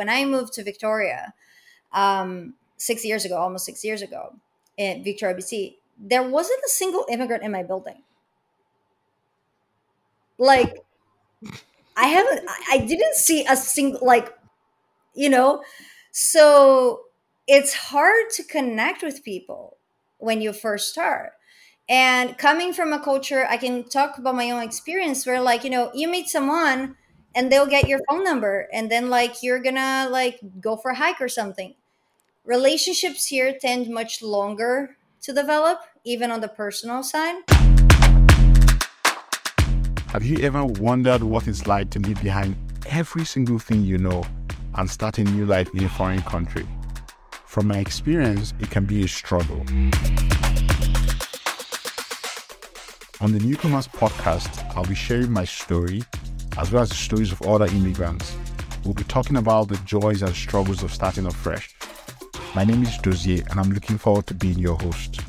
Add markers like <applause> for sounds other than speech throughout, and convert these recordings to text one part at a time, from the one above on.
when I moved to Victoria um, six years ago, almost six years ago in Victoria, BC, there wasn't a single immigrant in my building. Like, I haven't, I didn't see a single, like, you know, so it's hard to connect with people when you first start. And coming from a culture, I can talk about my own experience where, like, you know, you meet someone and they'll get your phone number, and then, like, you're gonna, like, go for a hike or something. Relationships here tend much longer to develop, even on the personal side. Have you ever wondered what it's like to leave behind every single thing you know and start a new life in a foreign country? From my experience, it can be a struggle. On the Newcomers podcast, I'll be sharing my story as well as the stories of other immigrants. We'll be talking about the joys and struggles of starting afresh. My name is Dozier, and I'm looking forward to being your host.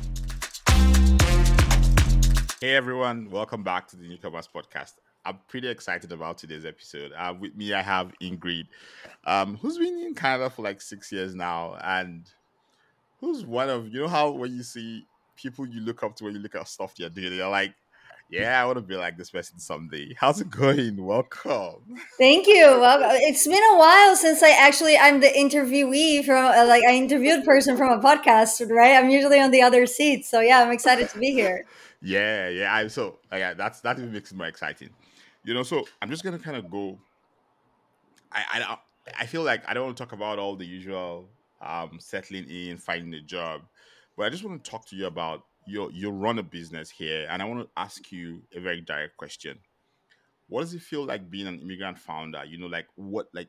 Hey everyone, welcome back to the Newcomers podcast. I'm pretty excited about today's episode. Uh, with me, I have Ingrid, um, who's been in Canada for like six years now, and who's one of you know how when you see people you look up to when you look at stuff they're doing, you're like, yeah, I want to be like this person someday. How's it going? Welcome. Thank you. Well, it's been a while since I actually I'm the interviewee from uh, like I interviewed person from a podcast, right? I'm usually on the other seat, so yeah, I'm excited to be here. <laughs> yeah, yeah. I so yeah, that's that makes it more exciting. You know, so I'm just gonna kind of go. I I I feel like I don't want to talk about all the usual um settling in, finding a job, but I just want to talk to you about you you run a business here, and I want to ask you a very direct question. What does it feel like being an immigrant founder? You know, like what like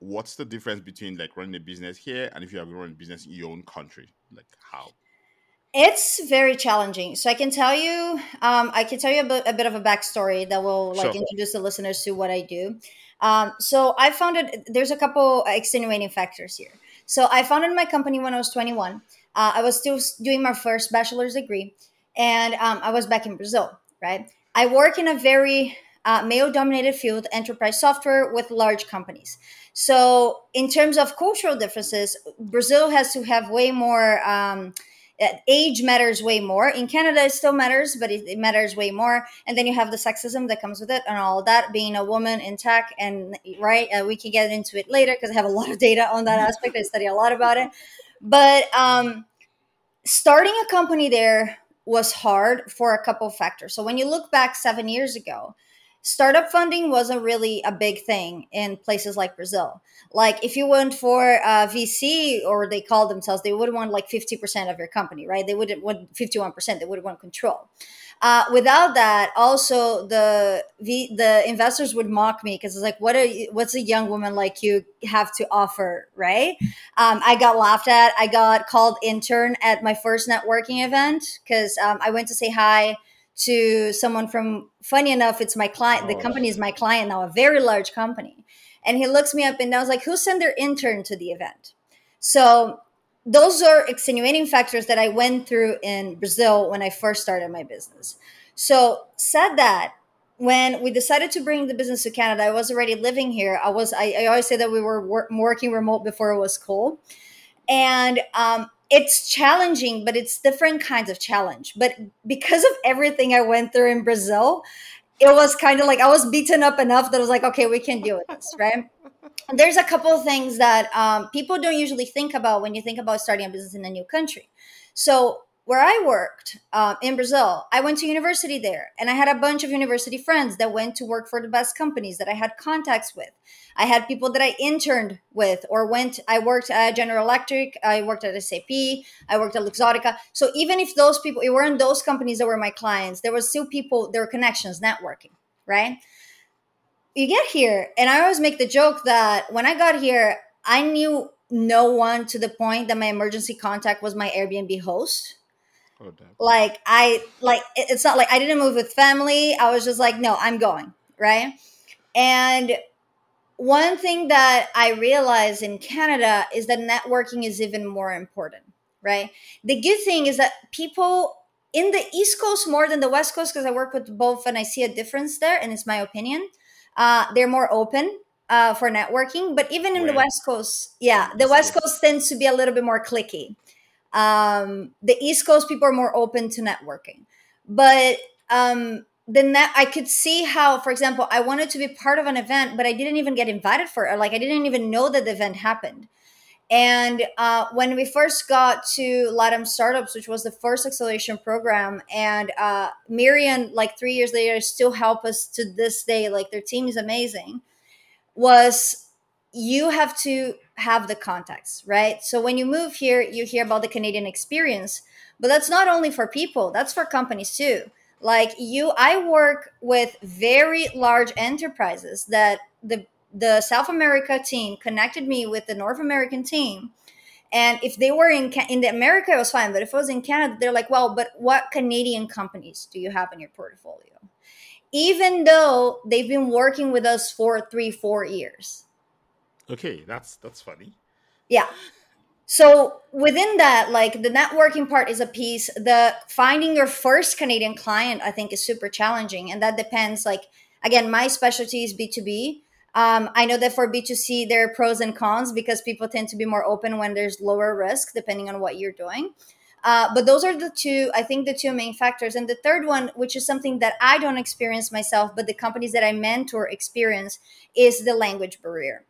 what's the difference between like running a business here and if you have run a business in your own country? Like how? It's very challenging. So I can tell you, um, I can tell you a bit, a bit of a backstory that will like sure. introduce the listeners to what I do. Um, so I founded. There's a couple extenuating factors here. So I founded my company when I was 21. Uh, I was still doing my first bachelor's degree, and um, I was back in Brazil. Right. I work in a very uh, male-dominated field, enterprise software with large companies. So in terms of cultural differences, Brazil has to have way more. Um, age matters way more. In Canada, it still matters, but it, it, matters way more. And then you have the sexism that comes with it and all that, being a woman in tech. And right, uh, we can get into it later because I have a lot of data on that aspect. I study a lot about it. But um, starting a company there was hard for a couple of factors. So when you look back seven years ago, startup funding wasn't really a big thing in places like Brazil. Like if you went for a VC or they call themselves, they would want like 50% of your company, right? They wouldn't want 51%, they would want control. Uh, without that, also the the, investors would mock me because it's like, what are you, what's a young woman like you have to offer, right? Um, I got laughed at. I got called intern at my first networking event because um, I went to say hi to someone from. Funny enough, it's my client. The oh. company is my client now, a very large company, and he looks me up and I was like, "Who sent their intern to the event?" So those are extenuating factors that I went through in Brazil when I first started my business. So, said that, when we decided to bring the business to Canada, I was already living here. I was, I, I always say that we were work, working remote before it was cool. And um, it's challenging, but it's different kinds of challenge. But because of everything I went through in Brazil, it was kind of like I was beaten up enough that I was like, okay, we can deal with this, right? <laughs> there's a couple of things that um, people don't usually think about when you think about starting a business in a new country. So where I worked um, in Brazil, I went to university there, and I had a bunch of university friends that went to work for the best companies that I had contacts with. I had people that I interned with, or went. I worked at General Electric, I worked at SAP, I worked at Luxottica. So even if those people, it weren't those companies that were my clients, there were still people, there were connections, networking, right? you get here, and I always make the joke that when I got here, I knew no one to the point that my emergency contact was my Airbnb host. Oh, like I like it's not like I didn't move with family. I was just like, no, I'm going, right? And one thing that I realized in Canada is that networking is even more important, right? The good thing is that people in the East Coast more than the West Coast, because I work with both and I see a difference there, and it's my opinion uh, they're more open uh, for networking, but even in the West Coast, yeah, the West Coast tends to be a little bit more clicky. Um, the East Coast people are more open to networking, but um, then that I could see how, for example, I wanted to be part of an event, but I didn't even get invited for it. Like I didn't even know that the event happened. And uh, when we first got to LATAM Startups, which was the first acceleration program, and uh, Miriam, like three years later, still help us to this day. Like their team is amazing. Was you have to have the context, right? So when you move here, you hear about the Canadian experience, but that's not only for people; that's for companies too. Like you, I work with very large enterprises that the the South America team connected me with the North American team. And if they were in in the America, it was fine. But if it was in Canada, they're like, well, but what Canadian companies do you have in your portfolio? Even though they've been working with us for three, four years. Okay, that's that's funny. Yeah. So within that, like the networking part is a piece. The finding your first Canadian client, I think, is super challenging, and that depends. Like again, my specialty is B two B um, I know that for B2C, there are pros and cons because people tend to be more open when there's lower risk, depending on what you're doing. Uh, but those are the two, I think, the two main factors. And the third one, which is something that I don't experience myself, but the companies that I mentor experience, is the language barrier.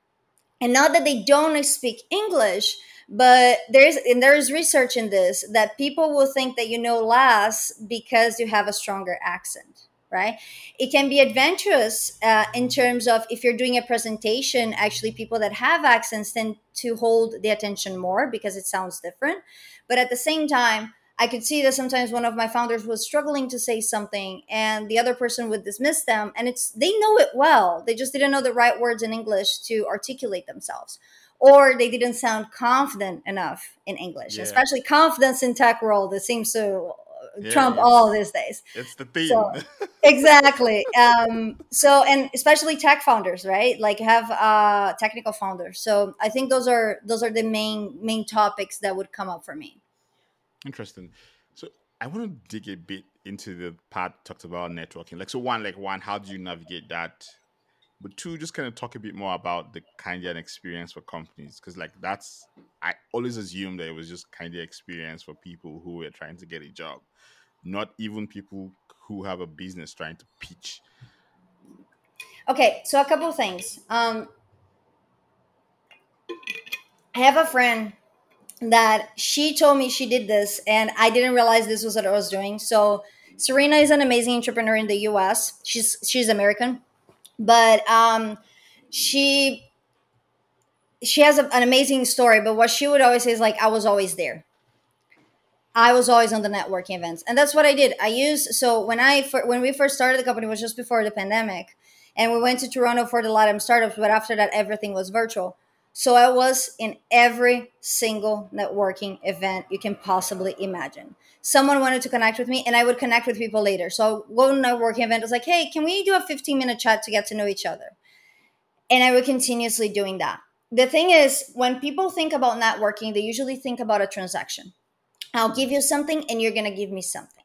And not that they don't speak English, but there's and there's research in this that people will think that you know less because you have a stronger accent right? It can be adventurous uh, in terms of if you're doing a presentation actually people that have accents tend to hold the attention more because it sounds different. But at the same time i could see that sometimes one of my founders was struggling to say something and the other person would dismiss them and it's they know it well they just didn't know the right words in english to articulate themselves or they didn't sound confident enough in english yeah. especially confidence in tech world it seems so yeah, Trump all these days. It's the theme. So, <laughs> exactly. Um, so, and especially tech founders, right? Like have uh, technical founders. So, I think those are those are the main main topics that would come up for me. Interesting. So, I want to dig a bit into the part talked about networking. Like, so one, like one, how do you navigate that? But two, just kind of talk a bit more about the of experience for companies, because like that's I always assumed that it was just kind of experience for people who were trying to get a job not even people who have a business trying to pitch. Okay, so a couple of things. Um, I have a friend that she told me she did this, and I didn't realize this was what I was doing. So Serena is an amazing entrepreneur in the U.S. She's she's American, but um, she she has a, an amazing story. But what she would always say is like, "I was always there." I was always on the networking events, and that's what I did. I used so when I when we first started the company was just before the pandemic, and we went to Toronto for the LATAM startups. But after that, everything was virtual. So I was in every single networking event you can possibly imagine. Someone wanted to connect with me, and I would connect with people later. So one networking event was like, "Hey, can we do a 15 minute chat to get to know each other?" And I would continuously doing that. The thing is, when people think about networking, they usually think about a transaction I'll give you something and you're to give me something.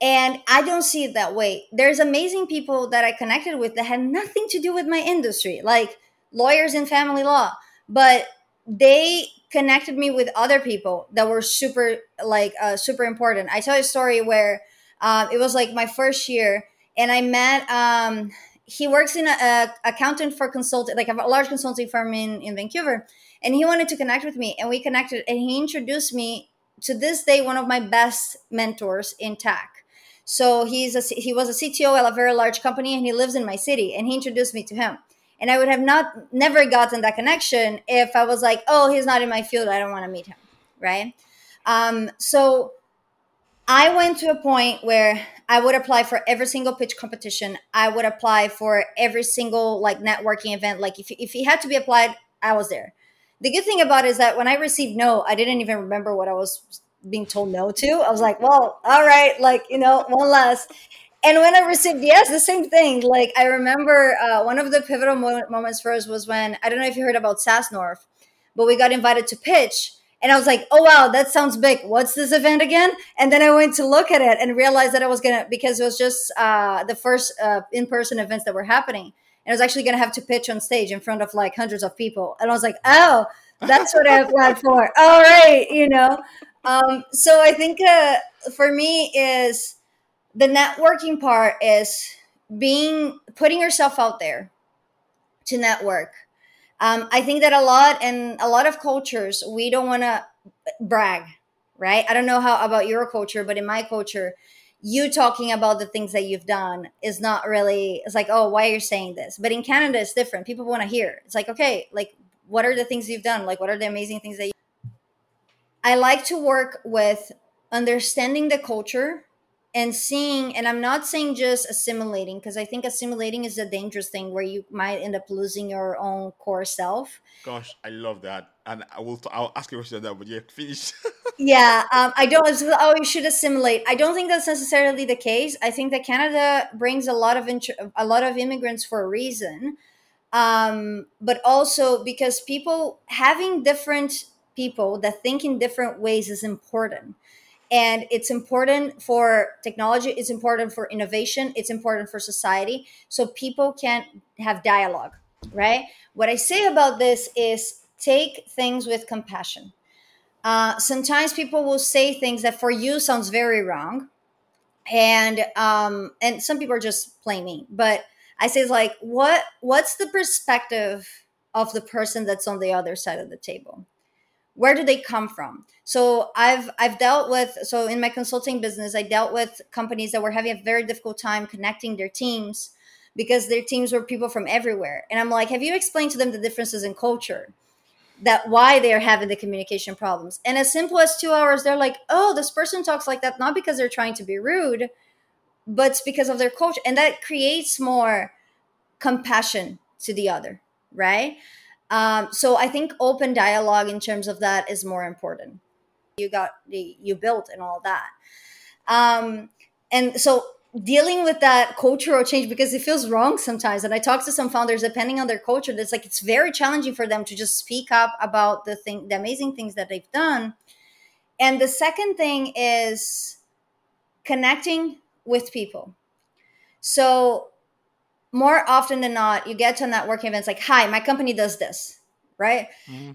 And I don't see it that way. There's amazing people that I connected with that had nothing to do with my industry, like lawyers in family law, but they connected me with other people that were super like uh, super important. I tell a story where um, it was like my first year, and I met. Um, he works in a, a accountant for consulting, like a large consulting firm in in Vancouver, and he wanted to connect with me, and we connected, and he introduced me to this day one of my best mentors in tech. So he's a he was a CTO at a very large company and he lives in my city and he introduced me to him. And I would have not never gotten that connection if I was like, oh, he's not in my field, I don't want to meet him, right? Um, so I went to a point where I would apply for every single pitch competition. I would apply for every single like networking event. Like if if he had to be applied, I was there the good thing about it is that when I received no, I didn't even remember what I was being told no to. I was like, well, all right, like, you know, one less. And when I received yes, the same thing. Like, I remember uh, one of the pivotal mo- moments for us was when, I don't know if you heard about SaaS North, but we got invited to pitch. And I was like, oh, wow, that sounds big. What's this event again? And then I went to look at it and realized that I was going to, because it was just uh, the first uh, in person events that were happening and I was actually going to have to pitch on stage in front of like hundreds of people. And I was like, oh, that's what I applied for. <laughs> All right, you know. Um, so I think uh, for me is the networking part is being putting yourself out there to network. Um, I think that a lot in a lot of cultures we don't want to brag, right? I don't know how about your culture, but in my culture, you talking about the things that you've done is not really it's like oh why are you saying this but in canada it's different people want to hear it's like okay like what are the things you've done like what are the amazing things that you i like to work with understanding the culture and seeing and i'm not saying just assimilating because i think assimilating is a dangerous thing where you might end up losing your own core self. Gosh i love that and i will t- i'll ask you a question on that but yeah finish. <laughs> Yeah um, i don't oh you should assimilate. I don't think that's necessarily the case. I think that canada brings a lot of int- a lot of immigrants for a reason um, but also because people having different people that think in different ways is important and it's important for technology it's important for innovation it's important for society so people can have dialogue right? What i say about this is take things with compassion. Uh, sometimes people will say things that for you sounds very wrong and um and some people are just playing me but i say like what what's the perspective of the person that's on the other side of the table where do they come from? So i've i've dealt with so in my consulting business i dealt with companies that were having a very difficult time connecting their teams because their teams were people from everywhere. And i'm like have you explained to them the differences in culture that why they're having the communication problems? And as simple as two hours they're like oh this person talks like that not because they're trying to be rude but it's because of their culture. And that creates more compassion to the other right um, so I think open dialogue in terms of that is more important. You got the you built and all that. Um, and so dealing with that cultural change because it feels wrong sometimes. And I talk to some founders, depending on their culture, that's like it's very challenging for them to just speak up about the thing, the amazing things that they've done. And the second thing is connecting with people. So more often than not, you get to a networking events like, hi, my company does this, right? Mm-hmm.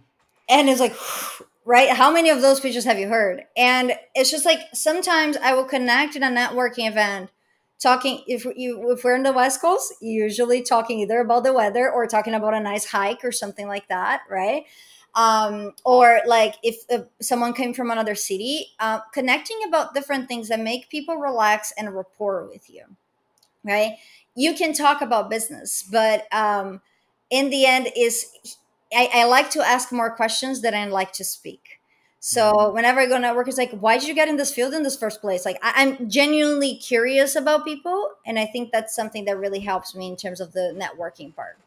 And it's like, right? How many of those pitches have you heard? And it's just like sometimes I will connect in a networking event talking if you if we're in the west coast usually talking either about the weather or talking about a nice hike or something like that right um, or like if uh, someone came from another city uh, connecting about different things that make people relax and rapport with you right you can talk about business, but um, in the end, is I, I like to ask more questions than I like to speak. So mm-hmm. whenever I go network, it's like, why did you get in this field in this first place? Like I, am genuinely curious about people, and I think that's something that really helps me in terms of the networking part.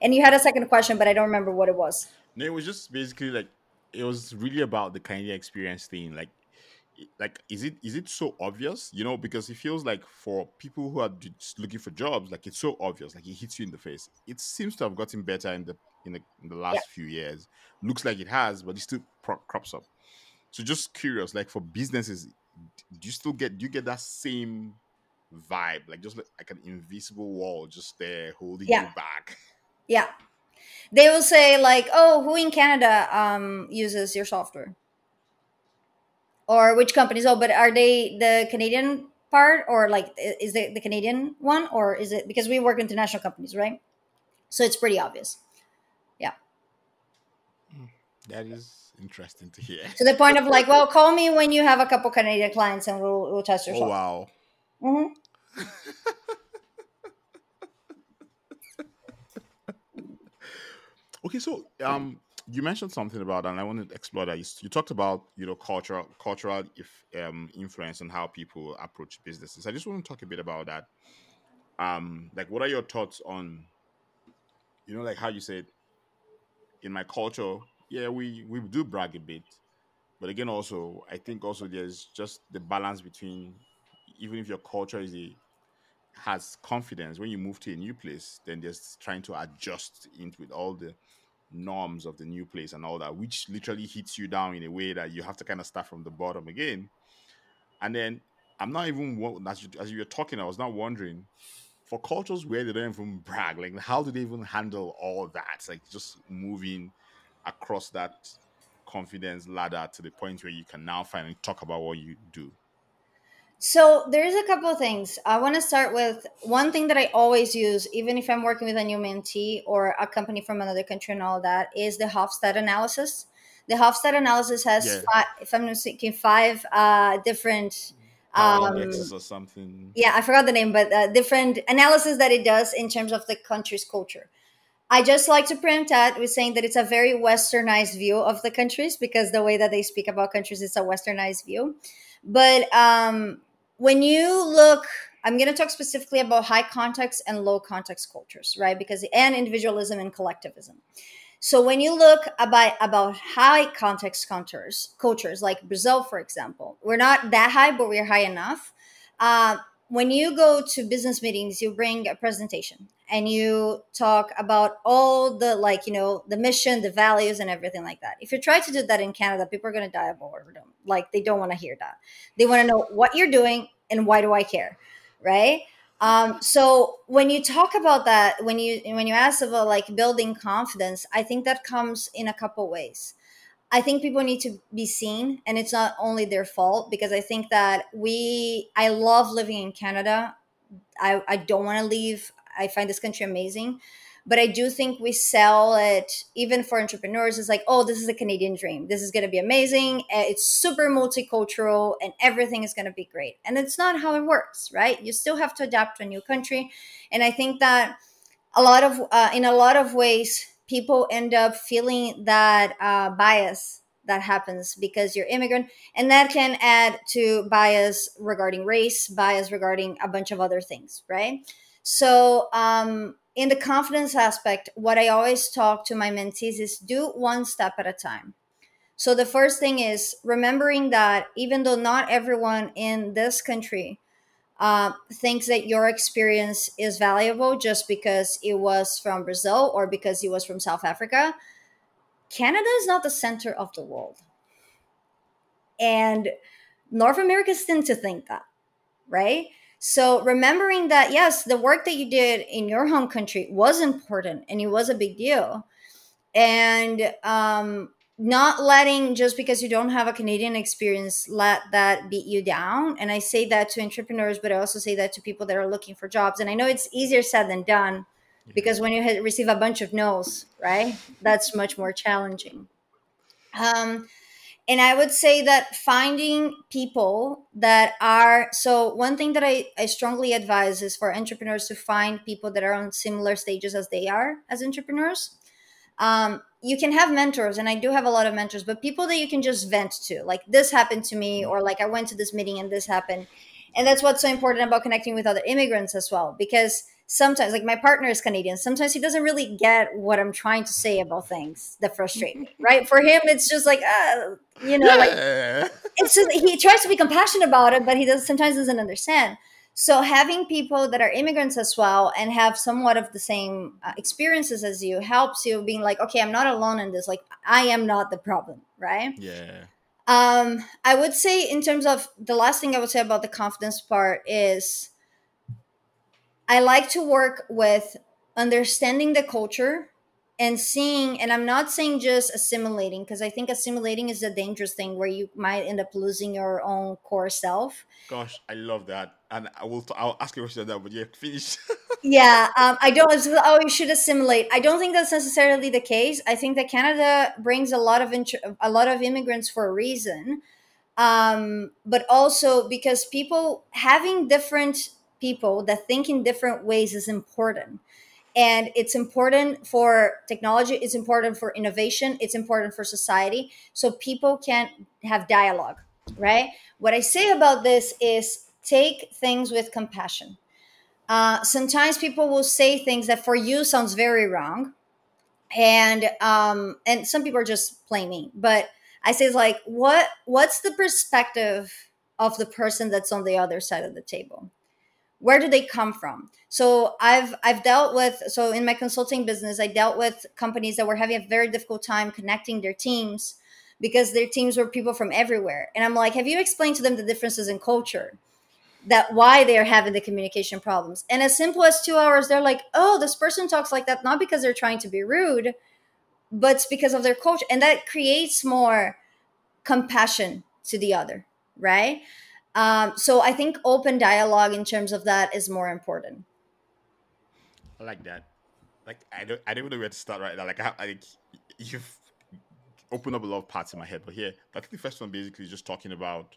And you had a second question, but I don't remember what it was. No, it was just basically like it was really about the kind of experience thing. Like like is it is it so obvious? You know because it feels like for people who are just looking for jobs like it's so obvious like it hits you in the face. It seems to have gotten better in the in the, in the last yeah. few years. Looks like it has but it still pro- crops up. So just curious like for businesses do you still get do you get that same vibe? Like just like, like an invisible wall just there holding yeah. you back. Yeah. They will say like oh who in canada um uses your software or which companies? Oh, but are they the Canadian part or like is it the Canadian one or is it because we work international companies, right? So it's pretty obvious. Yeah. Hmm, that is interesting to hear. To the point of like, well, call me when you have a couple Canadian clients and we'll we'll test your. Oh wow. Mm-hmm. <laughs> okay, so um, you mentioned something about, and I want to explore that. You, you talked about you know cultural cultural if, um, influence on how people approach businesses. I just want to talk a bit about that. Um, like, what are your thoughts on, you know, like how you said, in my culture, yeah, we we do brag a bit, but again, also I think also there's just the balance between, even if your culture is a has confidence when you move to a new place, then there's trying to adjust into with all the norms of the new place and all that, which literally hits you down in a way that you have to kind of start from the bottom again. And then I'm not even as you, as you were talking, I was not wondering for cultures where they don't even brag, like how do they even handle all that? Like just moving across that confidence ladder to the point where you can now finally talk about what you do. So there's a couple of things. I want to start with one thing that I always use, even if I'm working with a new mentee or a company from another country and all that, is the Hofstede analysis. The Hofstede analysis has, yeah. five, if I'm not mistaken, five uh, different um, indexes or something. Yeah, I forgot the name, but uh, different analysis that it does in terms of the country's culture. I just like to print that with saying that it's a very westernized view of the countries because the way that they speak about countries is a westernized view. But um, when you look i'm going to talk specifically about high context and low context cultures right? Because and individualism and collectivism. So when you look about about high context cultures cultures like brazil for example we're not that high but we're high enough. Uh, when you go to business meetings you bring a presentation and you talk about all the like you know the mission the values and everything like that if you try to do that in canada people are going to die of boredom like they don't want to hear that they want to know what you're doing and why do I care, right? Um, so when you talk about that, when you when you ask about like building confidence, I think that comes in a couple ways. I think people need to be seen, and it's not only their fault because I think that we. I love living in Canada. I I don't want to leave. I find this country amazing, but I do think we sell it even for entrepreneurs. It's like, oh, this is a Canadian dream. This is going to be amazing. Eh, it's super multicultural and everything is going to be great. And it's not how it works, right? You still have to adapt to a new country. And I think that a lot of, uh, in a lot of ways, people end up feeling that uh, bias that happens because you're immigrant and that can add to bias regarding race bias regarding a bunch of other things right so um, in the confidence aspect, what I always talk to my mentees is do one step at a time. So the first thing is remembering that even though not everyone in this country uh, thinks that your experience is valuable just because it was from Brazil or because it was from South Africa, Canada is not the center of the world. And North Americans tend to think that, right? So remembering that, yes, the work that you did in your home country was important and it was a big deal. And um, not letting just because you don't have a Canadian experience let that beat you down. And I say that to entrepreneurs, but I also say that to people that are looking for jobs. And I know it's easier said than done because when you receive a bunch of no's, right, that's much more challenging. Um, and i would say that finding people that are so one thing that I, I strongly advise is for entrepreneurs to find people that are on similar stages as they are as entrepreneurs um, you can have mentors and i do have a lot of mentors but people that you can just vent to like this happened to me or like i went to this meeting and this happened. And that's what's so important about connecting with other immigrants as well because sometimes like my partner is canadian. Sometimes he doesn't really get what i'm trying to say about things that frustrate me <laughs> right? For him it's just like uh, you know like it's just, he tries to be compassionate about it but he does sometimes doesn't understand so having people that are immigrants as well and have somewhat of the same uh, experiences as you helps you being like okay i'm not alone in this. Like i am not the problem right? Yeah. Um i would say in terms of the last thing i would say about the confidence part is I like to work with understanding the culture and seeing and i'm not saying just assimilating because i think assimilating is a dangerous thing where you might end up losing your own core self. Gosh i love that and i will i'll ask you a question that but yeah finish. <laughs> Yeah um, i don't oh you should assimilate. I don't think that's necessarily the case. I think that canada brings a lot of int- a lot of immigrants for a reason um, but also because people having different people that think in different ways is important. And it's important for technology it's important for innovation it's important for society so people can have dialogue right? What i say about this is take things with compassion. Uh, sometimes people will say things that for you sounds very wrong and um and some people are just playing me but i say it's like what what's the perspective of the person that's on the other side of the table? Where do they come from? So i've i've dealt with so in my consulting business i dealt with companies that were having a very difficult time connecting their teams because their teams were people from everywhere and i'm like have you explained to them the differences in culture that why they're having the communication problems. And as simple as two hours, they're like, oh, this person talks like that, not because they're trying to be rude, but it's because of their culture. And that creates more compassion to the other, right? Um, so I think open dialogue in terms of that is more important. I like that. Like I don't, I don't know where to start right now. Like I, I you've opened up a lot of parts in my head, but here, I think the first one basically is just talking about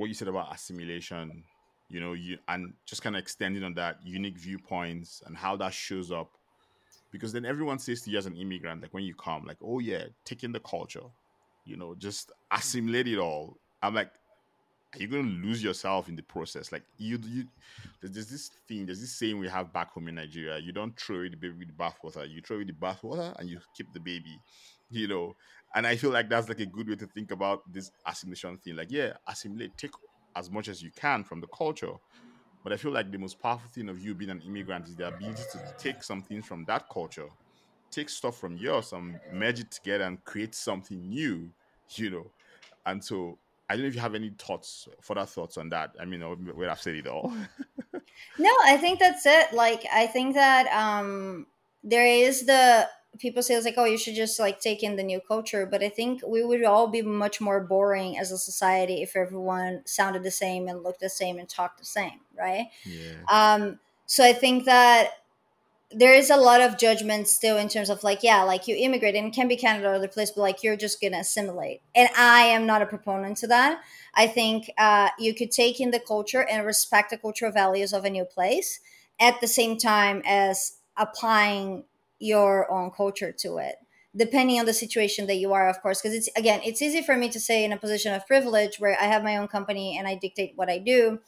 what you said about assimilation, you know, you and just kind of extending on that unique viewpoints and how that shows up. Because then everyone says to you as an immigrant, like when you come, like, oh yeah, taking the culture, you know, just assimilate it all. I'm like, are you going to lose yourself in the process? Like you, you, there's this thing, there's this saying we have back home in Nigeria. You don't throw away the baby with the bathwater. You throw away the bathwater and you keep the baby. <laughs> You know, and I feel like that's like a good way to think about this assimilation thing. Like, yeah, assimilate, take as much as you can from the culture. But I feel like the most powerful thing of you being an immigrant is the ability to take some things from that culture, take stuff from yours, and merge it together and create something new, you know. And so I don't know if you have any thoughts, further thoughts on that. I mean, where I've said it all. <laughs> no, I think that's it. Like, I think that um, there is the people say it's like, oh, you should just like take in the new culture. But I think we would all be much more boring as a society if everyone sounded the same and looked the same and talked the same, right? Yeah. Um, so I think that there is a lot of judgment still in terms of like, yeah, like you immigrate and it can be Canada or other place, but like you're just gonna assimilate. And I am not a proponent to that. I think uh, you could take in the culture and respect the cultural values of a new place at the same time as applying your own culture to it depending on the situation that you are of course. Because it's again it's easy for me to say in a position of privilege where i have my own company and i dictate what i do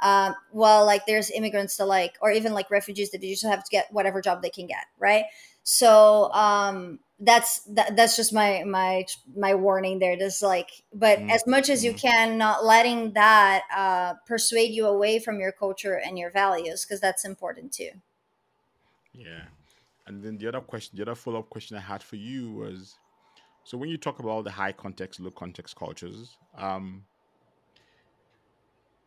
um, well like there's immigrants that like or even like refugees that you just have to get whatever job they can get right? So um that's that, that's just my my my warning there. Just like but mm-hmm. as much as you mm-hmm. can not letting that uh persuade you away from your culture and your values because that's important too. Yeah and then the other question, the other follow up question I had for you was so when you talk about the high context, low context cultures, um,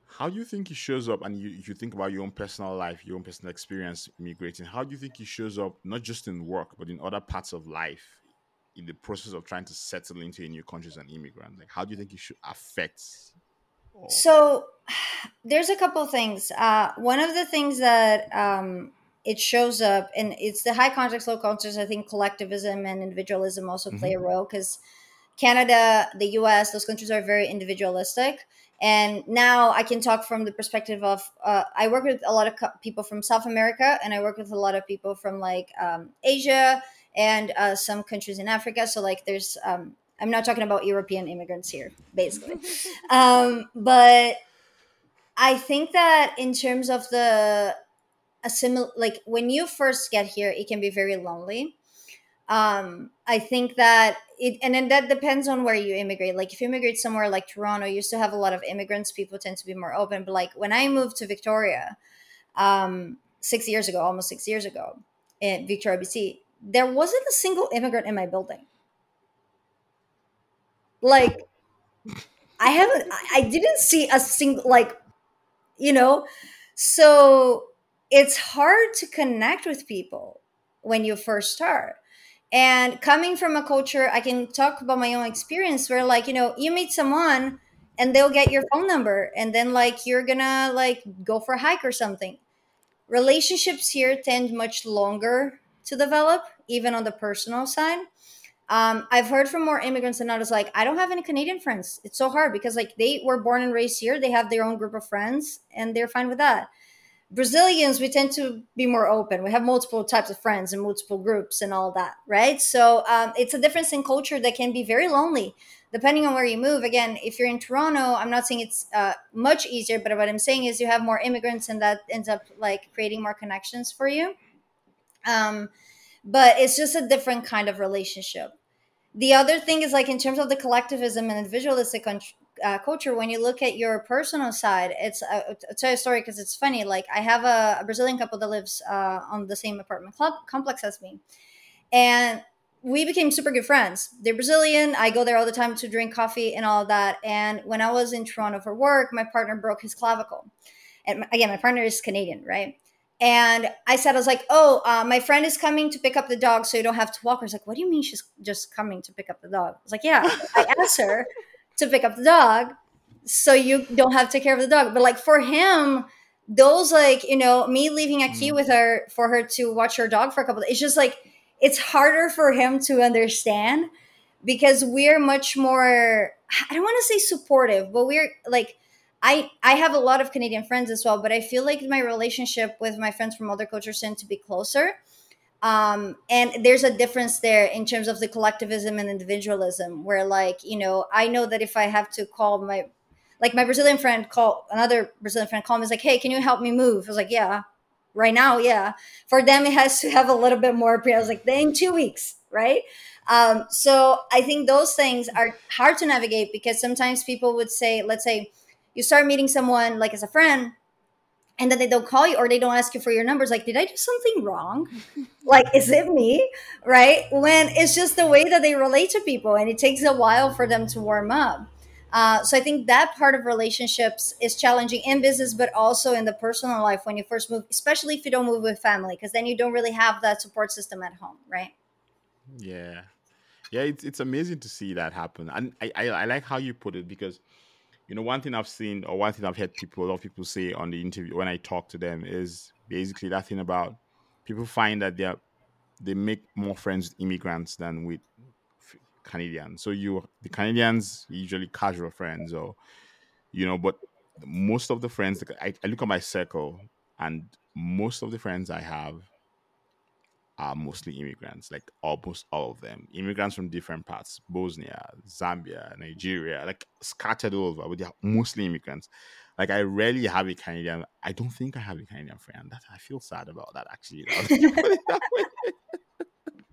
how do you think it shows up? And you, you think about your own personal life, your own personal experience immigrating, how do you think it shows up not just in work, but in other parts of life in the process of trying to settle into a new country as an immigrant? Like, how do you think it should affect? So, <sighs> there's a couple things. Uh, one of the things that um, it shows up and it's the high context low context i think collectivism and individualism also mm-hmm. play a role because canada the us those countries are very individualistic and now i can talk from the perspective of uh, i work with a lot of co- people from south america and i work with a lot of people from like um, asia and uh, some countries in africa so like there's um, i'm not talking about european immigrants here basically <laughs> um, but i think that in terms of the a similar like when you first get here it can be very lonely. Um i think that it and then that depends on where you immigrate. Like if you immigrate somewhere like toronto you still have a lot of immigrants. People tend to be more open. But like when i moved to victoria um six years ago almost six years ago in victoria bc there wasn't a single immigrant in my building. Like i haven't i didn't see a single like you know? So it's hard to connect with people when you first start. And coming from a culture, I can talk about my own experience where, like, you know, you meet someone and they'll get your phone number, and then, like, you're gonna, like, go for a hike or something. Relationships here tend much longer to develop, even on the personal side. Um, I've heard from more immigrants and others like, I don't have any Canadian friends. It's so hard because, like, they were born and raised here, they have their own group of friends, and they're fine with that. Brazilians, we tend to be more open. We have multiple types of friends and multiple groups and all that, right? So um, it's a difference in culture that can be very lonely depending on where you move. Again, if you're in Toronto, I'm not saying it's uh, much easier, but what I'm saying is you have more immigrants and that ends up like creating more connections for you. Um, but it's just a different kind of relationship. The other thing is like in terms of the collectivism and individualistic uh, culture, when you look at your personal side, it's uh, I'll tell you a story because it's funny. Like I have a, a Brazilian couple that lives uh, on the same apartment club complex as me, and we became super good friends. They're Brazilian. I go there all the time to drink coffee and all that. And when I was in Toronto for work, my partner broke his clavicle. And again, my partner is Canadian, right? And I said, I was like, oh, uh, my friend is coming to pick up the dog so you don't have to walk her. He's like, what do you mean she's just coming to pick up the dog? I was like, yeah, I asked her <laughs> to pick up the dog so you don't have to take care of the dog. But like for him, those like, you know, me leaving a key mm. with her for her to watch her dog for a couple days, it's just like, it's harder for him to understand because we're much more i don't want to say supportive but we're like i i have a lot of canadian friends as well but i feel like my relationship with my friends from other cultures tend to be closer um, and there's a difference there in terms of the collectivism and individualism where like you know i know that if i have to call my like my brazilian friend call another brazilian friend call me is like hey can you help me move i was like yeah right now, yeah. For them, it has to have a little bit more. I was like, in two weeks, right? Um, so I think those things are hard to navigate because sometimes people would say, let's say you start meeting someone like as a friend, and then they don't call you or they don't ask you for your numbers like did i do something wrong? <laughs> Like is it me? Right? When it's just the way that they relate to people and it takes a while for them to warm up. Uh, so I think that part of relationships is challenging in business, but also in the personal life when you first move, especially if you don't move with family, because then you don't really have that support system at home, right? Yeah, yeah, it's it's amazing to see that happen, and I, I, I like how you put it because you know one thing I've seen or one thing I've heard people a lot of people say on the interview when I talk to them is basically that thing about people find that they are they make more friends with immigrants than with Canadians. So you the Canadians usually casual friends or you know, but most of the friends I, I look at my circle and most of the friends I have are mostly immigrants, like almost all of them. Immigrants from different parts, Bosnia, Zambia, Nigeria, like scattered all over, but they're mostly immigrants. Like I rarely have a Canadian. I don't think I have a Canadian friend. That I feel sad about that actually. <laughs>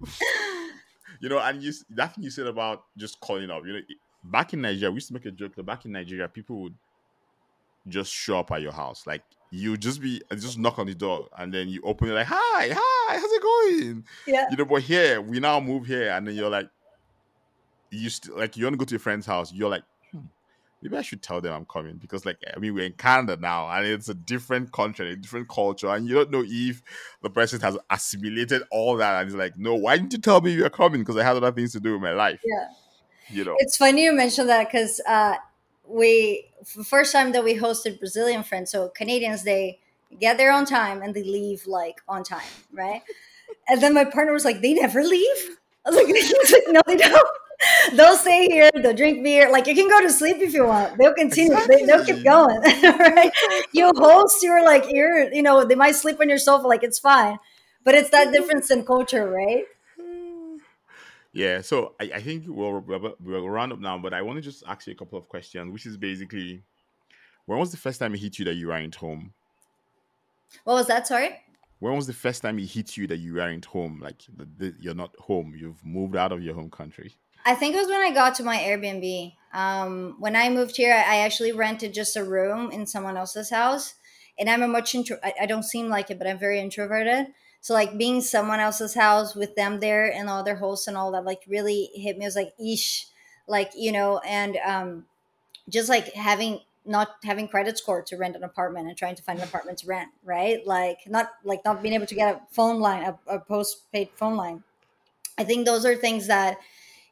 <laughs> you know, and you that thing you said about just calling up, you know, back in Nigeria, we used to make a joke that back in Nigeria, people would just show up at your house. Like you just be just knock on the door and then you open it like, hi, hi, how's it going? Yeah. You know, but here we now move here and then you're like, you still like you want to go to your friend's house, you're like, maybe I should tell them I'm coming because, like, I mean, we're in Canada now and it's a different country, a different culture, and you don't know if the person has assimilated all that and he's like, no, why didn't you tell me you're coming? Because I had other things to do with my life. Yeah. You know, it's funny you mentioned that because uh, we, first time that we hosted Brazilian friends, so Canadians, they get there on time and they leave like on time, right? <laughs> and then my partner was like, they never leave. I was like, <laughs> no, they don't. <laughs> they'll stay here, they'll drink beer. Like you can go to sleep if you want. They'll continue. Exactly. They, will keep going. right? You host, you're like you're, you know, they might sleep on your sofa, like it's fine. But it's that mm-hmm. difference in culture, right? Yeah, so I, I think we'll, we'll, we'll round up now, but I want to just ask you a couple of questions, which is basically when was the first time it hit you that you weren't home? What was that? Sorry? When was the first time it hit you that you weren't home? Like the, the, you're not home, you've moved out of your home country? I think it was when I got to my Airbnb. Um, when I moved here, I actually rented just a room in someone else's house, and I'm a much intro. I, I don't seem like it, but I'm very introverted. So like being someone else's house with them there and all their hosts and all that, like really hit me. It was like ish, like you know, and um, just like having not having credit score to rent an apartment and trying to find an apartment to rent, right? Like not like not being able to get a phone line, a, a postpaid phone line. I think those are things that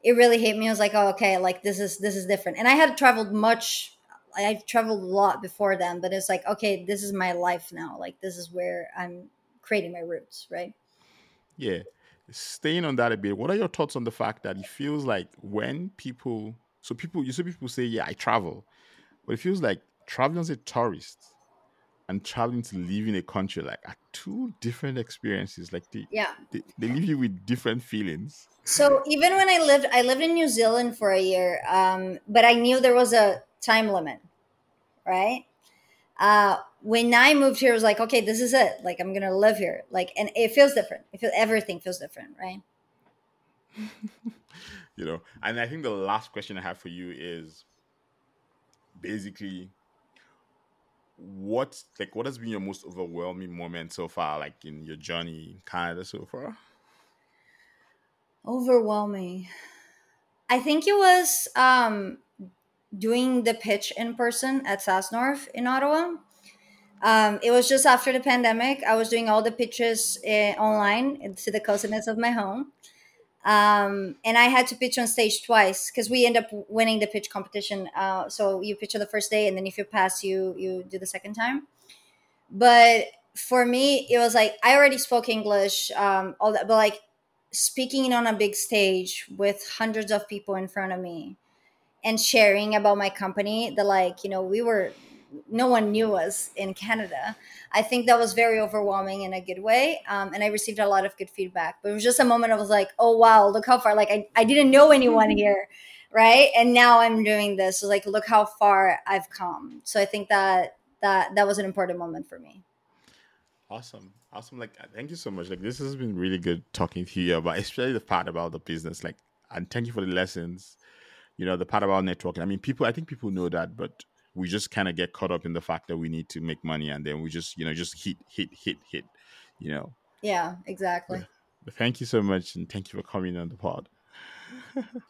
it really hit me. I was like, oh, okay, like this is this is different. And I had traveled much. I traveled a lot before then, but it's like, okay, this is my life now. Like this is where I'm creating my roots, right? Yeah. Staying on that a bit, what are your thoughts on the fact that it feels like when people, so people, you see people say, yeah, I travel, but it feels like traveling as a tourist and traveling to live in a country like are two different experiences. Like they, yeah, they, they leave you with different feelings. So even when I lived, I lived in New Zealand for a year, um, but I knew there was a time limit, right? Uh, when I moved here, I was like, okay, this is it. Like I'm gonna live here. Like, and it feels different. It feels everything feels different, right? <laughs> you know, and I think the last question I have for you is basically what like what has been your most overwhelming moment so far like in your journey in canada so far Overwhelming. I think it was um, doing the pitch in person at SaaS North in Ottawa. Um, it was just after the pandemic. I was doing all the pitches uh, online to the coziness of my home. Um, and I had to pitch on stage twice because we end up winning the pitch competition. Uh, so you pitch on the first day, and then if you pass, you you do the second time. But for me, it was like I already spoke English, um, all that, but like speaking on a big stage with hundreds of people in front of me and sharing about my company that like you know we were no one knew us in canada. I think that was very overwhelming in a good way um, and i received a lot of good feedback but it was just a moment i was like oh wow look how far like i, I didn't know anyone here right? And now i'm doing this so like look how far i've come. So i think that that that was an important moment for me. Awesome awesome like thank you so much like this has been really good talking to you about especially the part about the business like and thank you for the lessons you know the part about networking. I mean people i think people know that but we just kind of get caught up in the fact that we need to make money and then we just you know just hit hit hit hit you know? Yeah exactly. But thank you so much and thank you for coming on the pod <laughs>